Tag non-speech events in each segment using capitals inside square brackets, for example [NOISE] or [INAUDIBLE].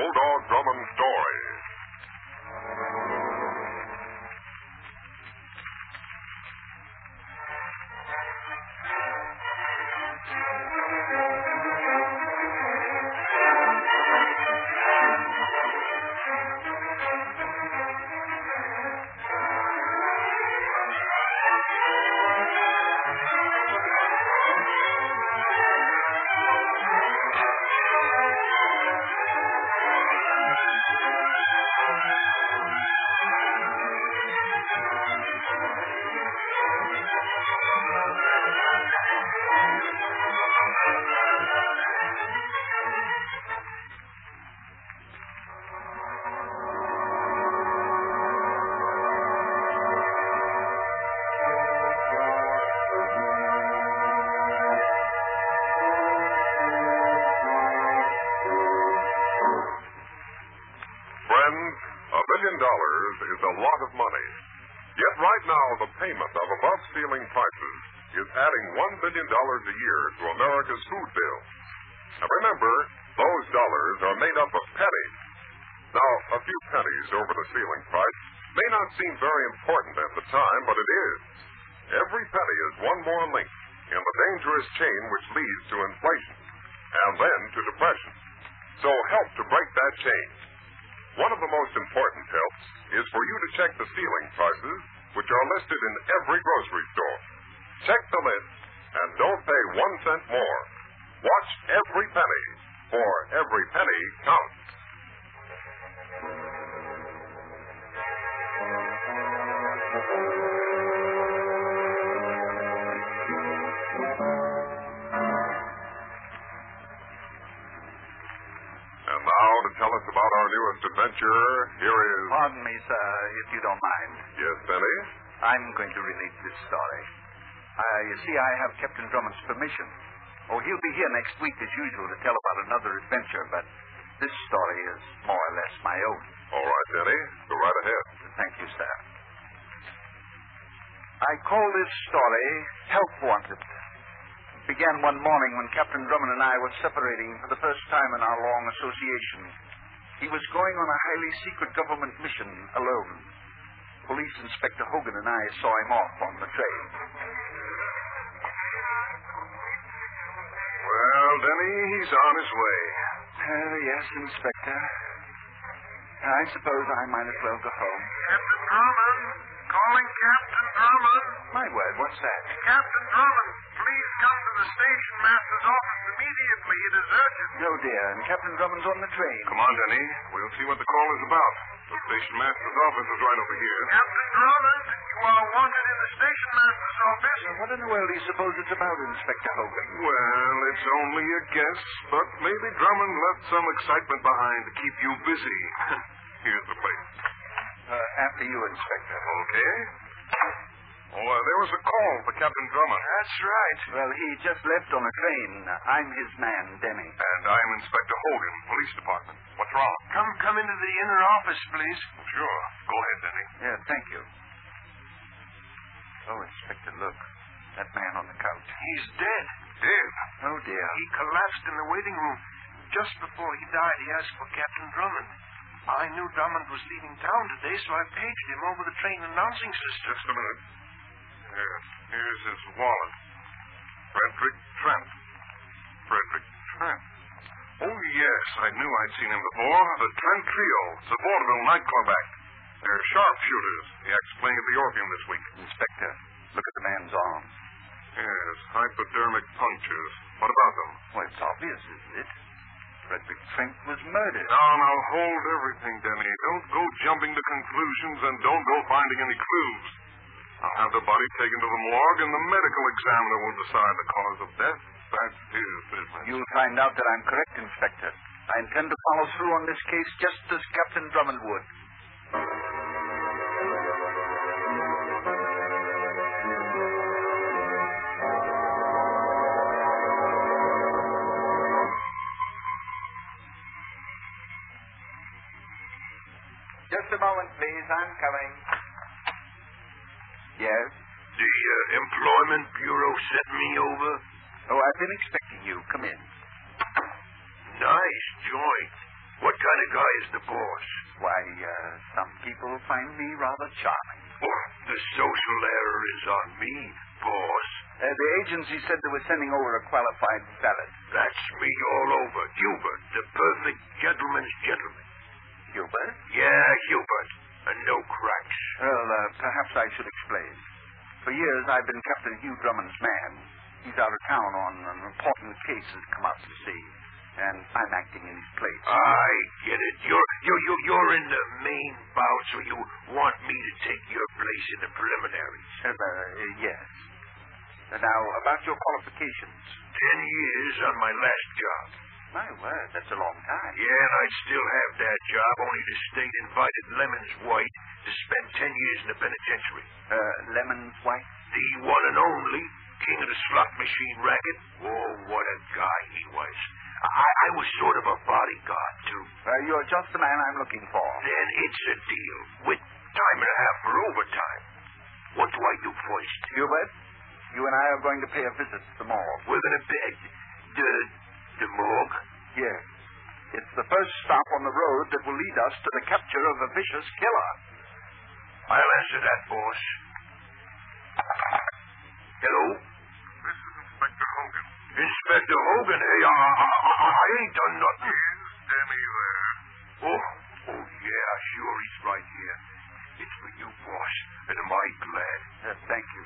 Bulldog Drummond story. Friends, payment of above ceiling prices is adding $1 billion a year to America's food bill. Now remember, those dollars are made up of pennies. Now, a few pennies over the ceiling price may not seem very important at the time, but it is. Every penny is one more link in the dangerous chain which leads to inflation and then to depression. So help to break that chain. One of the most important helps is for you to check the ceiling prices, which are listed in every grocery store. Check the list and don't pay one cent more. Watch every penny, for every penny counts. About our newest adventure, here is. Pardon me, sir, if you don't mind. Yes, Benny? I'm going to relate this story. Uh, you see, I have Captain Drummond's permission. Oh, he'll be here next week as usual to tell about another adventure, but this story is more or less my own. All right, Benny. Go right ahead. Thank you, sir. I call this story Help Wanted. It began one morning when Captain Drummond and I were separating for the first time in our long association. He was going on a highly secret government mission alone. Police Inspector Hogan and I saw him off on the train. Well, Denny, he's on his way. Uh, yes, Inspector. I suppose I might as well go home. Captain Drummond, calling Captain Drummond. My word, what's that? Captain Drummond, please come to the station master's office immediately. It is urgent. No, dear, and Captain Drummond's on the train. Come on, Denny. We'll see what the call is about. The station master's office is right over here. Captain Drummond, you are wanted in the station master's office. What in the world do you suppose it's about, Inspector Hogan? Well, it's only a guess, but maybe Drummond left some excitement behind to keep you busy. [LAUGHS] Here's the place. Uh, after you, Inspector. Okay. Oh, uh, there was a call for Captain Drummond. That's right. Well, he just left on a train. I'm his man, Denny. And I'm Inspector Hogan, Police Department. What's wrong? Come, come into the inner office, please. Sure. Go ahead, Denny. Yeah, thank you. Oh, Inspector, look. That man on the couch. He's dead. Dead. Oh, dear. He collapsed in the waiting room. Just before he died, he asked for Captain Drummond. I knew Drummond was leaving town today, so I paged him over the train announcing system. Just a minute. Here, here's his wallet. Frederick Trent. Frederick Trent. Oh, yes, I knew I'd seen him before. The Trent Trio. It's a vaudeville nightclub act. They're sharpshooters. The act's playing at the Orpheum this week. Inspector, look at the man's arm. Yes, hypodermic punctures. What about them? Well, it's obvious, isn't it? Frederick Trent was murdered. Now, now, hold everything, Denny. Don't go jumping to conclusions and don't go finding any clues. I'll have the body taken to the morgue and the medical examiner will decide the cause of death. That's his business. You'll find out that I'm correct, Inspector. I intend to follow through on this case just as Captain Drummond would. Just a moment, please. I'm coming. Yes? The uh, Employment Bureau sent me over. Oh, I've been expecting you. Come in. Nice joint. What kind of guy is the boss? Why, uh, some people find me rather charming. Oh, the social error is on me, boss. Uh, the agency said they were sending over a qualified valet. That's me all over. Hubert, the perfect gentleman's gentleman. Hubert? Yeah, Hubert. And no cracks. Well, uh, perhaps I should explain. For years, I've been Captain Hugh Drummond's man. He's out of town on an important case that's come out to see, and I'm acting in his place. I get it. You're you're you're, you're in the main bout, so you want me to take your place in the preliminaries. Uh, uh, yes. Now, about your qualifications. Ten years on my last job. My word, that's a long time. Yeah, and I'd still have that job, only the state invited Lemons White to spend ten years in the penitentiary. Uh, Lemon's White? The one and only king of the slot machine racket. Oh, what a guy he was. I, I was sort of a bodyguard, too. Uh, you're just the man I'm looking for. Then it's a deal, with time and a half for overtime. What do I do first? Hubert, you and I are going to pay a visit to the morgue. We're going to the morgue. Yes. It's the first stop on the road that will lead us to the capture of a vicious killer. I'll answer that, boss. Hello? This is Inspector Hogan. Inspector Hogan, hey, I, I, I, I ain't done nothing. Is Danny there? Oh, oh, yeah, sure, he's right here. It's for you, boss, and am I glad. Uh, thank you.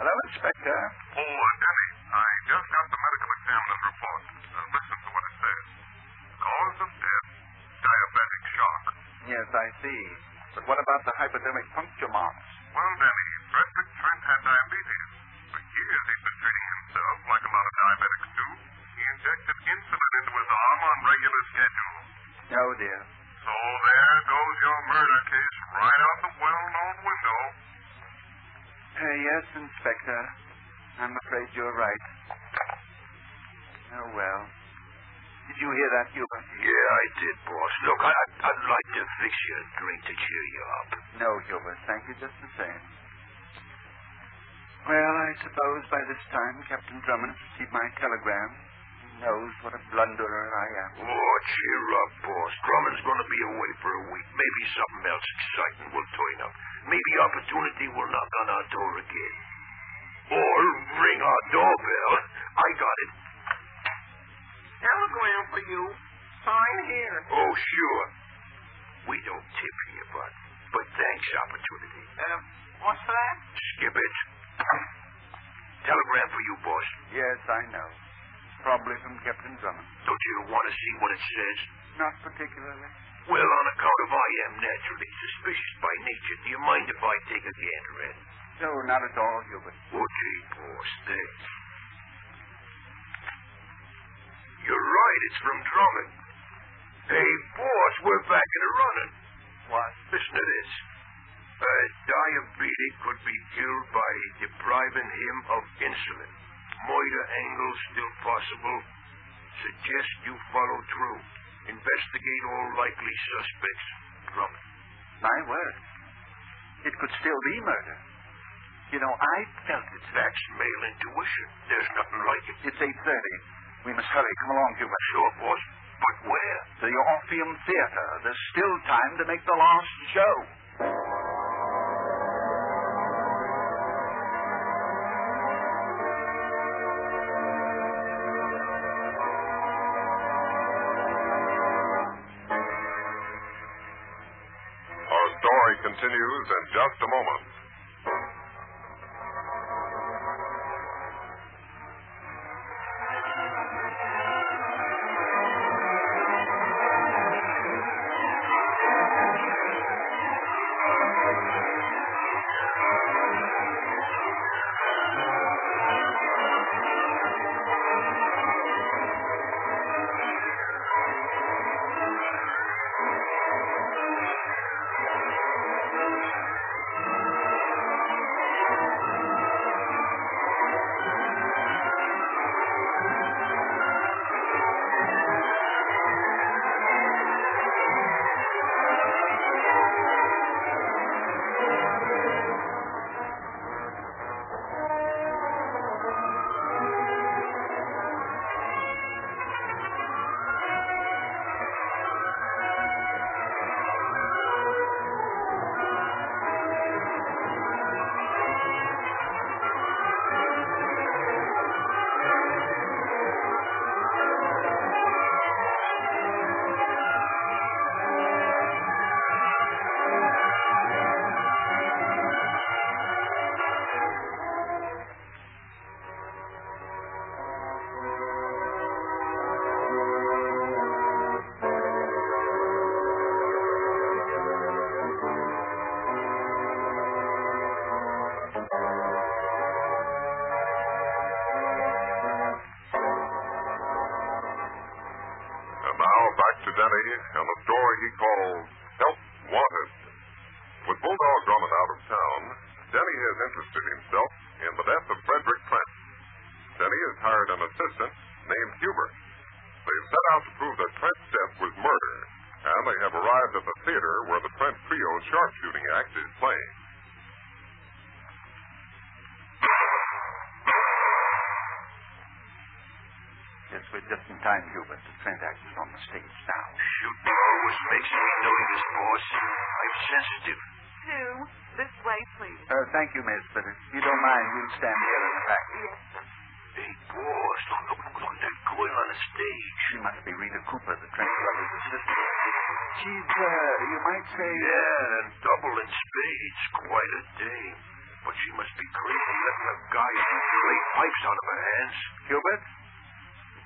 Hello, Inspector. Oh, Danny, I just got the medical examiner's report. Uh, listen to what it says. Cause of death, diabetic shock. Yes, I see. But what about the hypodermic puncture marks? Well, Danny, Frederick Trent had diabetes. For years he'd been treating himself like a lot of diabetics do. He injected insulin into his arm on regular schedule. Oh, dear. So there goes your murder case right out the well-known window. Uh, yes, Inspector. I'm afraid you're right. Oh, well. Did you hear that, Hubert? Yeah, I did, boss. Look, I, I'd, I'd like to fix you a drink to cheer you up. No, Hubert. Thank you just the same. Well, I suppose by this time Captain Drummond received my telegram. He knows what a blunderer I am. Oh, cheer up, boss. Drummond's going to be away for a week. Maybe something else exciting will turn up. Maybe opportunity will knock on our door again. Or ring our doorbell. I got it. Telegram for you. Sign here. Oh, sure. We don't tip here, but but thanks, opportunity. Uh, what's that? Skip it. Telegram for you, boss. Yes, I know. Probably from Captain Drummond. Don't you want to see what it says? Not particularly. Well, on account of I am naturally suspicious by nature, do you mind if I take a gander at it? No, not at all, Hubert. Okay, boss, thanks. You're right, it's from Drummond. Hey, boss, we're back in the running. What? Listen to this. A diabetic could be killed by depriving him of insulin. Murder angle still possible. Suggest you follow through. Investigate all likely suspects. Drummond. My word. It could still be murder. You know, I felt it. That's male intuition. There's nothing like it. It's 8.30. We must hurry. Come along, Hubert. Sure, boss. But where? To the Orpheum Theater. There's still time to make the last show. Our story continues in just a moment. Calls Help Wanted. With Bulldog Drummond out of town, Denny has interested himself in the death of Frederick Trent. Denny has hired an assistant named Hubert. They've set out to prove that Trent's death was murder, and they have arrived at the theater where the Trent Trio's sharpshooting act is playing. We're just in time, Hubert. The Trent act is on the stage now. Shooting always makes me nervous, boss. I'm sensitive. Sue, this way, please. Uh, thank you, miss, but if you don't mind, we'll stand here in the back. Yes, sir. Hey, boss, look, look, look, look at that girl on the stage. She must be Rita Cooper, the Trent brother's assistant. She's, uh, you might say... Yeah, and double in spades. Quite a dame. But she must be crazy letting a guy shoot her eight pipes out of her hands. Hubert, it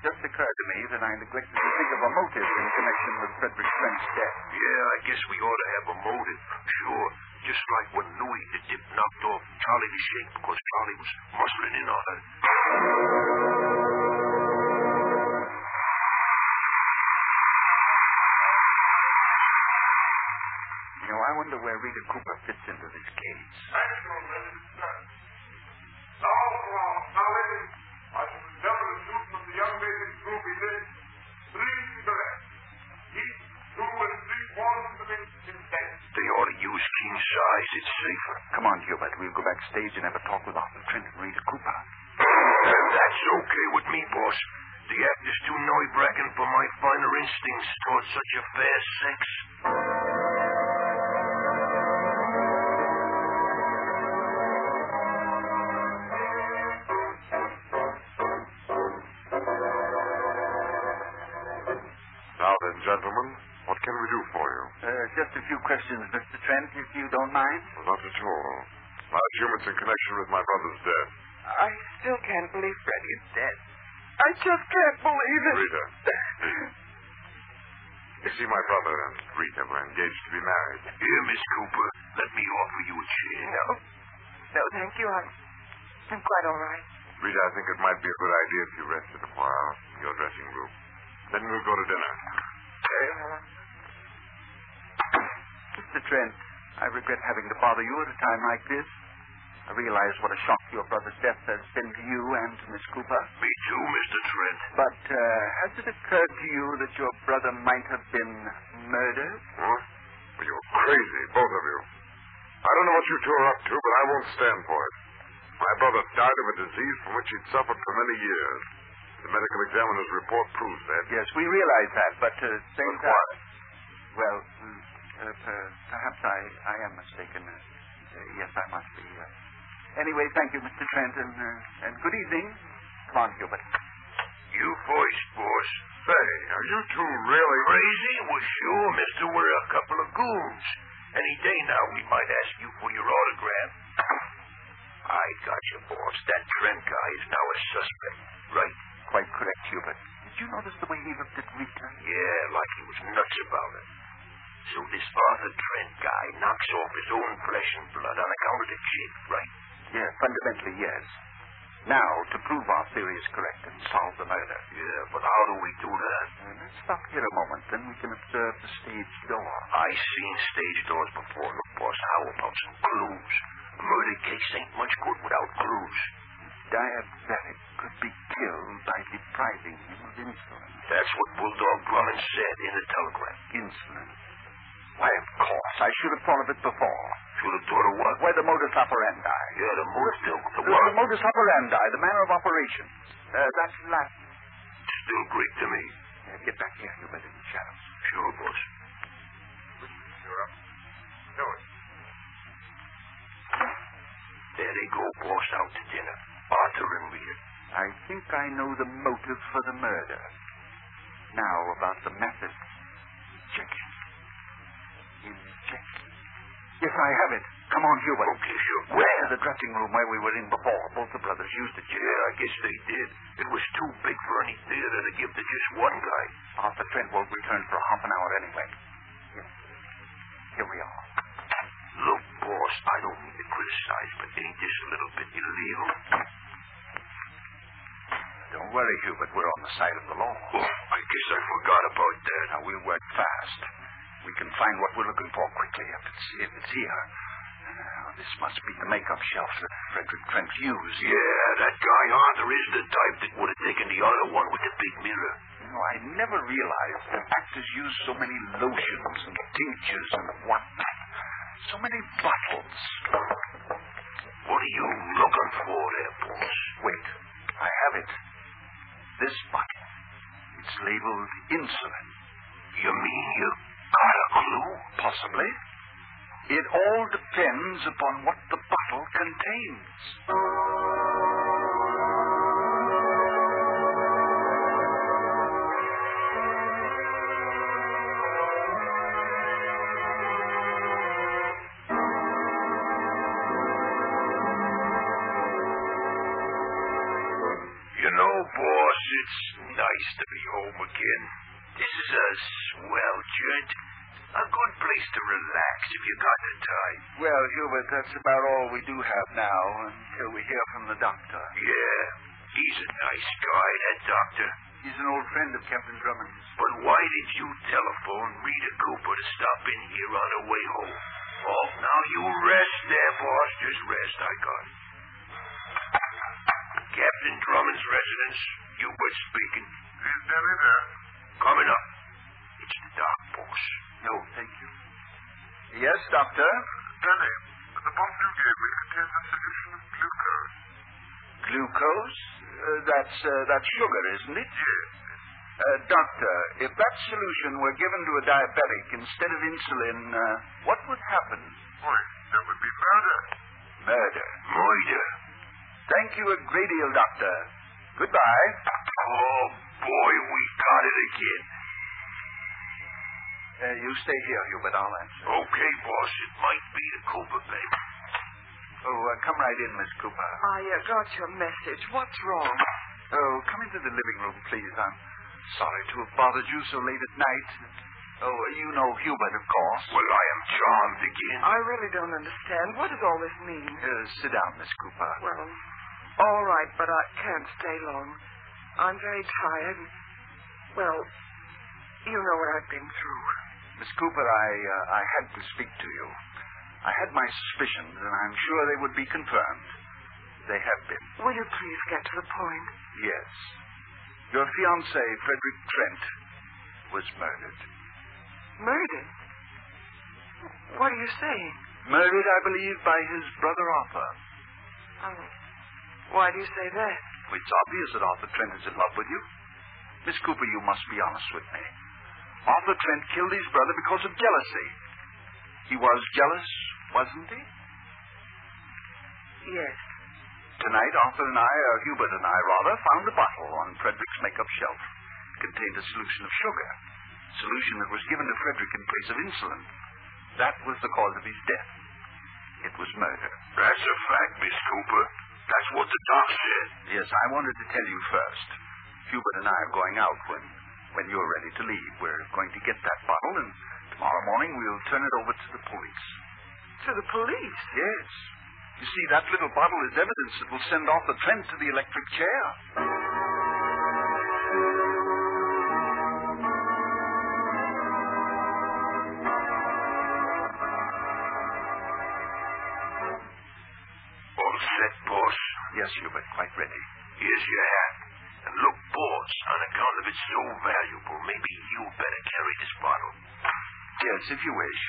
just occurred to me that I neglected to think of a motive in connection with Frederick Trent's death. Yeah, I guess we ought to have a motive. Sure. Just like when Louis the Dip knocked off Charlie the Shake because Charlie was muscling in on her. You know, I wonder where Rita Cooper fits into this case. I just don't know. It's all They king size. It's safer. Come on, Hubert. We'll go backstage and have a talk with Arthur Trent and Rita Cooper. And that's okay with me, boss. The act is too nerve-wracking for my finer instincts towards such a fast sex. Now then, gentlemen, what can we do for you? Uh, just a few questions, Mr. If you don't mind. Not at all. My humor's in connection with my brother's death. I still can't believe Freddie is dead. I just can't believe it. Rita. You see, my brother and Rita were engaged to be married. Here, Miss Cooper, let me offer you a chair. No. No, thank you. I'm, I'm quite all right. Rita, I think it might be a good idea if you rested a while in your dressing room. Then we'll go to dinner. Well. Mr. Trent, I regret having to bother you at a time like this. I realize what a shock your brother's death has been to you and to Miss Cooper. Me too, Mr. Trent. But uh, has it occurred to you that your brother might have been murdered? Well, you're crazy, both of you. I don't know what you two are up to, but I won't stand for it. My brother died of a disease from which he'd suffered for many years. The medical examiner's report proves that. Yes, we realize that, but uh, same But time. what? Well, mm, uh, perhaps I, I am mistaken. Uh, uh, yes, I must be. Uh, anyway, thank you, Mr. Trent, and, uh, and good evening. Come on, Hubert. You first, boss. Say, are you two really... Crazy? Well, sure, mister. We're a couple of goons. Any day now we might ask you for your autograph. I got you, boss. That Trent guy is now a suspect. Right? Quite correct, Hubert. Did you notice the way he looked at Rita? Yeah, like he was nuts about it. So this Arthur Trent guy knocks off his own flesh and blood on account of the chick, right? Yeah, fundamentally, yes. Now, to prove our theory is correct and solve the murder. Yeah, but how do we do that? Uh, let's stop here a moment, then we can observe the stage door. I've seen stage doors before. Look, boss, how about some clues? A murder case ain't much good without clues. Diabetic could be killed by depriving him of insulin. That's what Bulldog Drummond said in the telegram. Insulin. Why, of course. I should have thought of it before. Should have thought of what? Where the modus operandi. Yeah, the motive. The, the The, what? the modus operandi, the manner of operation. Uh, that's Latin. Still Greek to me. Uh, get back here, in the shadows. Sure, boss. You're up. Do it. There they go, boss, out to dinner. Arthur and Rita. I think I know the motive for the murder. Now, about the method. Injection. Yes, I have it. Come on, Hubert. Okay, sure. Where? The dressing room where we were in before. Both the brothers used it. Yeah, I guess they did. It was too big for any theater to give to just one guy. Arthur Trent won't return for half an hour anyway. Here, Here we are. Look, boss, I don't mean to criticize, but ain't this a little bit illegal? Don't worry, Hubert. We're on the side of the law. Oh, I guess I forgot about that. Now, we'll work fast. We can find what we're looking for quickly if it's, if it's here. Now, this must be the makeup shelf that Frederick Trent used. Yeah, that guy Arthur is the type that would have taken the other one with the big mirror. You know, I never realized that actors use so many lotions and tinctures and whatnot. So many bottles. What are you looking for there, boss? Wait, I have it. This bottle. It's labeled insulin. You mean you clue? Possibly. It all depends upon what the bottle contains. You know, boss, it's nice to be home again. This is a swell joint. A good place to relax if you got the time. Well, Hubert, that's about all we do have now until we hear from the doctor. Yeah, he's a nice guy, that doctor. He's an old friend of Captain Drummond's. But why did you telephone Rita Cooper to stop in here on her way home? Oh, now you rest there, boss. Just rest, I got it. Captain Drummond's residence. Hubert speaking. Is Denny there? Uh? Coming up. It's the doc, boss. No, thank you. Yes, doctor? Denny, the bottle you gave me contains a solution of glucose. Glucose? Uh, that's uh, that's sugar, isn't it? Yes. Uh, doctor, if that solution were given to a diabetic instead of insulin, uh, what would happen? Why, that would be murder. Murder. Murder. Thank you a great deal, doctor. Goodbye. Oh, boy, we got it again. Uh, you stay here, Hubert. I'll answer. Okay, boss, it might be the Cooper baby. Oh, uh, come right in, Miss Cooper. I uh, got your message. What's wrong? Oh, come into the living room, please. I'm sorry to have bothered you so late at night. Oh, you know Hubert, of course. Well, I am charmed again. I really don't understand. What does all this mean? Uh, sit down, Miss Cooper. Well, all right, but I can't stay long. I'm very tired. Well, you know what I've been through. Miss Cooper, I uh, I had to speak to you. I had my suspicions, and I'm sure they would be confirmed. They have been. Will you please get to the point? Yes. Your fiancé, Frederick Trent, was murdered. Murdered? What are you saying? Murdered, I believe, by his brother Arthur. Oh, why do you say that? It's obvious that Arthur Trent is in love with you. Miss Cooper, you must be honest with me. Arthur Trent killed his brother because of jealousy. He was jealous, wasn't he? Yes. Tonight, Arthur and I, or Hubert and I, rather, found a bottle on Frederick's makeup shelf. It contained a solution of sugar. a Solution that was given to Frederick in place of insulin. That was the cause of his death. It was murder. That's a fact, Miss Cooper. That's what the doc said. Yes, I wanted to tell you first. Hubert and I are going out when, when you're ready to leave. We're going to get that bottle, and tomorrow morning we'll turn it over to the police. To the police? Yes. You see, that little bottle is evidence that will send off the Trent to the electric chair. All set, boss. Yes, Hubert, quite ready. Here's your hat. On account of it's so valuable, maybe you better carry this bottle. Yes, if you wish.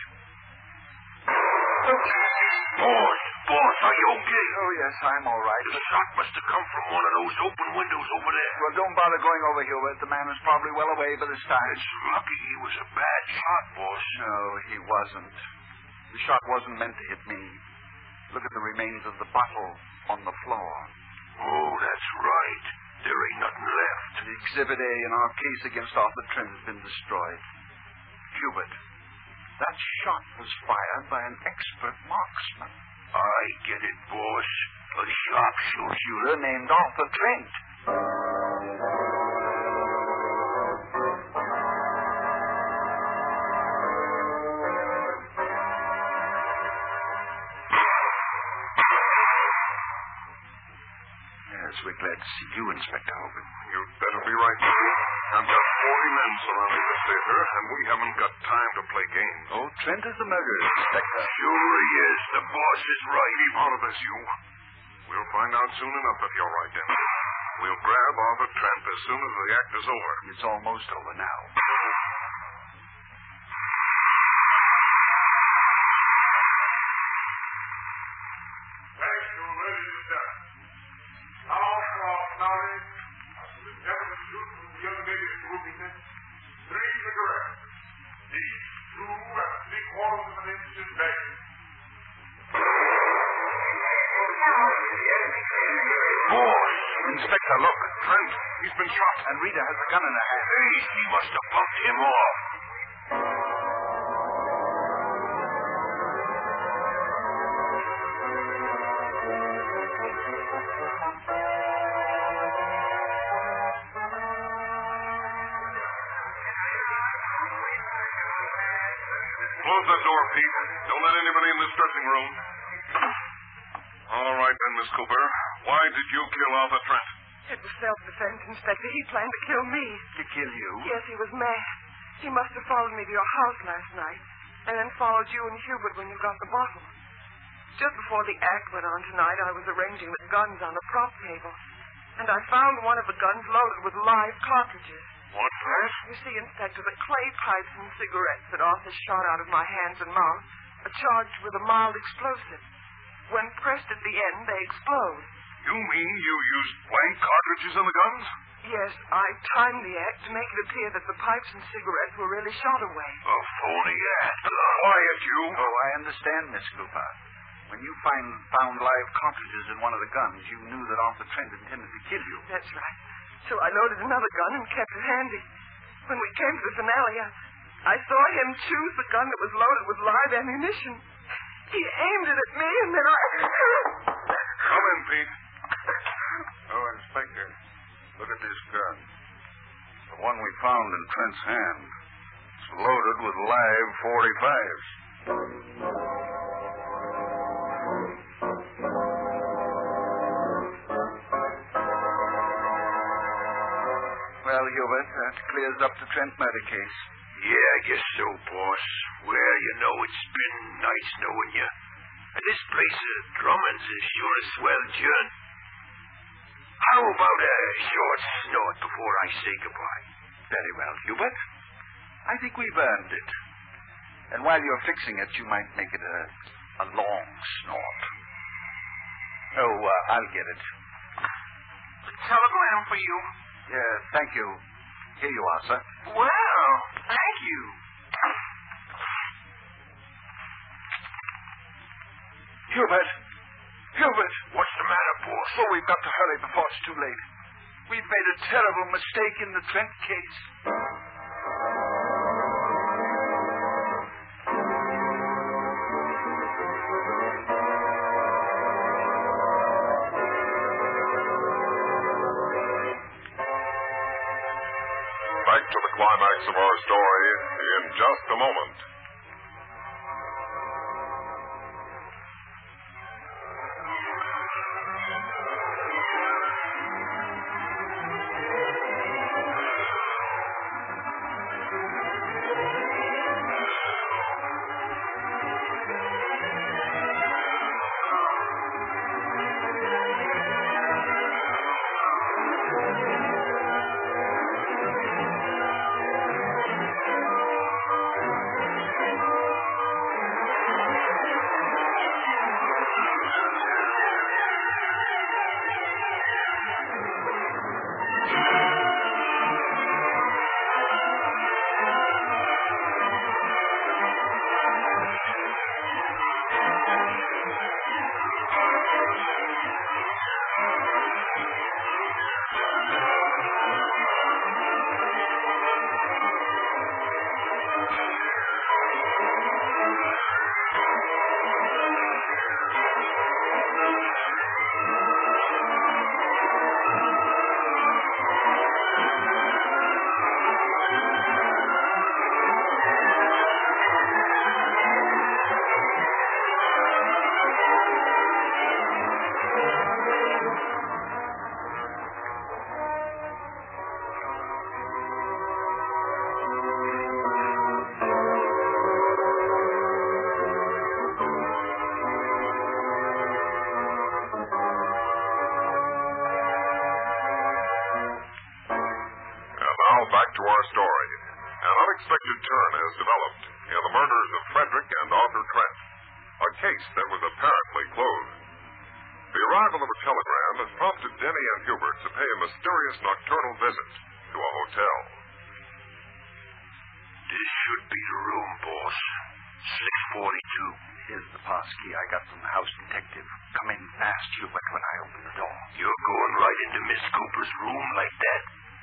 Boss, boss, are you okay? Oh, yes, I'm all right. The shot must have come from one of those open windows over there. Well, don't bother going over, Hubert. The man is probably well away by this time. It's lucky he was a bad shot, boss. No, he wasn't. The shot wasn't meant to hit me. Look at the remains of the bottle on the floor. Oh, that's right. There ain't nothing left. The exhibit A in our case against Arthur Trent has been destroyed. Hubert, that shot was fired by an expert marksman. I get it, boss. A sharpshooter. Named Arthur Trent. Course, we're glad to see you, Inspector Hogan. You'd better be right. I've got 40 men surrounding the theater, and we haven't got time to play games. Oh, Trent is the murderer, Inspector. Sure he is. The boss is right. Keep out of this, you. We'll find out soon enough if you're right, Denver. We'll grab Arthur Trent as soon as the act is over. It's almost over now. Close that door, Pete. Don't let anybody in this dressing room. All right, then, Miss Cooper. Why did you kill Arthur Trent? It was self-defense, Inspector. He planned to kill me. To kill you? Yes, he was mad. He must have followed me to your house last night, and then followed you and Hubert when you got the bottle. Just before the act went on tonight, I was arranging the guns on the prop table, and I found one of the guns loaded with live cartridges. What's that? You see, Inspector, the clay pipes and cigarettes that Arthur shot out of my hands and mouth are charged with a mild explosive. When pressed at the end, they explode. You mean you used blank cartridges in the guns? Yes, I timed the act to make it appear that the pipes and cigarettes were really shot away. A phony act. Quiet, you. Oh, I understand, Miss Cooper. When you find, found live cartridges in one of the guns, you knew that Arthur Trent intended to kill you. That's right. So I loaded another gun and kept it handy. When we came to the finale, I, I saw him choose the gun that was loaded with live ammunition. He aimed it at me, and then I. [LAUGHS] Come in, Pete. Oh, Inspector, look at this gun. The one we found in Trent's hand. It's loaded with live 45s. Well, Hubert, that clears up the Trent murder case. Yeah, I guess so, boss. Well, you know, it's been nice knowing you. And this place of Drummond's is sure a swell joint. How about a short snort before I say goodbye? Very well, Hubert. I think we've earned it. And while you're fixing it, you might make it a, a long snort. Oh, uh, I'll get it. Telegram for you. Yeah, thank you. Here you are, sir. Well, thank you. Hubert! Hubert! What's the matter, boss? Oh, we've got to hurry before it's too late. We've made a terrible mistake in the Trent case. Climax of our story in just a moment. Mysterious nocturnal visit to a hotel. This should be the room, boss. 642. Here's the pass key I got from the house detective. Come in fast, Hubert, when I open the door. You're going right into Miss Cooper's room like that?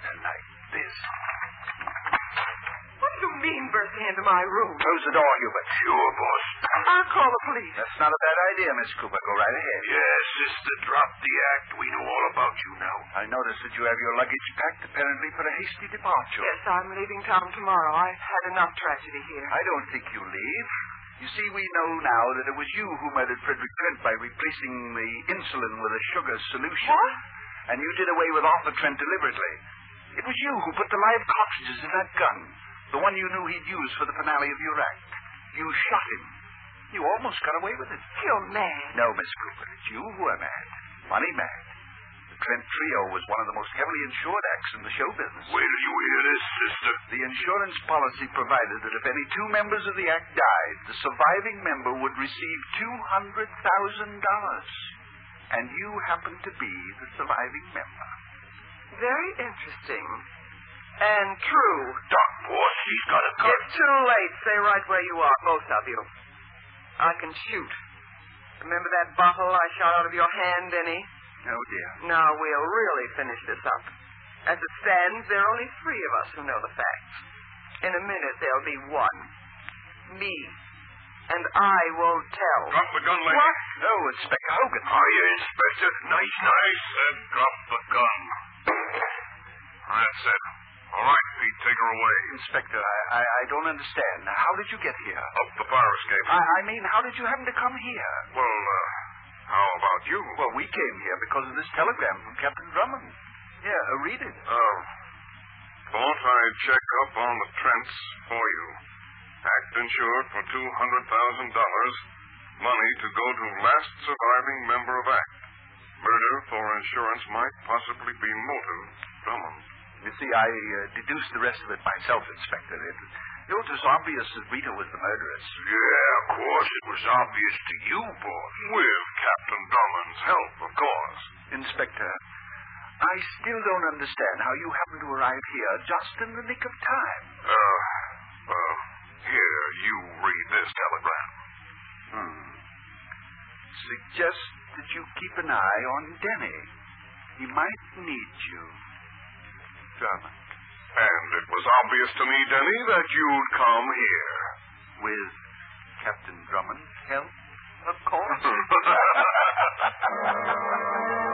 And like this. What do you mean bursting into my room? Close the door, Hubert. Sure, boss. I'll call the police. That's not a bad idea, Miss Cooper. Go right ahead. Yes, sister, drop the act. We know all about you now. I noticed that you have your luggage packed, apparently for a hasty departure. Yes, I'm leaving town tomorrow. I've had enough tragedy here. I don't think you leave. You see, we know now that it was you who murdered Frederick Trent by replacing the insulin with a sugar solution. What? And you did away with Arthur Trent deliberately. It was you who put the live cartridges in that gun, the one you knew he'd use for the finale of your act. You shot him. You almost got away with it. You're mad. No, Miss Cooper, it's you who are mad. Money mad. The Trent Trio was one of the most heavily insured acts in the show business. Wait till you hear this, sister. The insurance policy provided that if any two members of the act died, the surviving member would receive $200,000. And you happen to be the surviving member. Very interesting. And true. Doc, boss, he's got a gun. It's too late. Stay right where you are, both of you. I can shoot. Remember that bottle I shot out of your hand, Denny? Oh, dear. Now we'll really finish this up. As it stands, there are only three of us who know the facts. In a minute, there'll be one. Me. And I won't tell. Drop the gun, lady. What? No, Inspector Hogan. Hiya, Inspector. Nice, I nice. said drop the gun. That's it. All right, Pete, take her away. Inspector, I, I, I don't understand. How did you get here? Up the fire escape. I, I mean, how did you happen to come here? Well, uh, how about you? Well, we came here because of this telegram from Captain Drummond. Yeah, uh, read it. Oh. Thought I'd check up on the Trents for you. Act insured for $200,000. Money to go to last surviving member of Act. Murder for insurance might possibly be motive. Drummond. You see, I uh, deduced the rest of it myself, Inspector. It, it was as obvious that Rita was the murderess. Yeah, of course. It was obvious to you, boss. With Captain Drummond's help, of course. Inspector, I still don't understand how you happened to arrive here just in the nick of time. Uh, well, here, you read this telegram. Hmm. Suggest that you keep an eye on Denny. He might need you. And it was obvious to me, Denny, that you'd come here. With Captain Drummond's help, of course. [LAUGHS] [LAUGHS]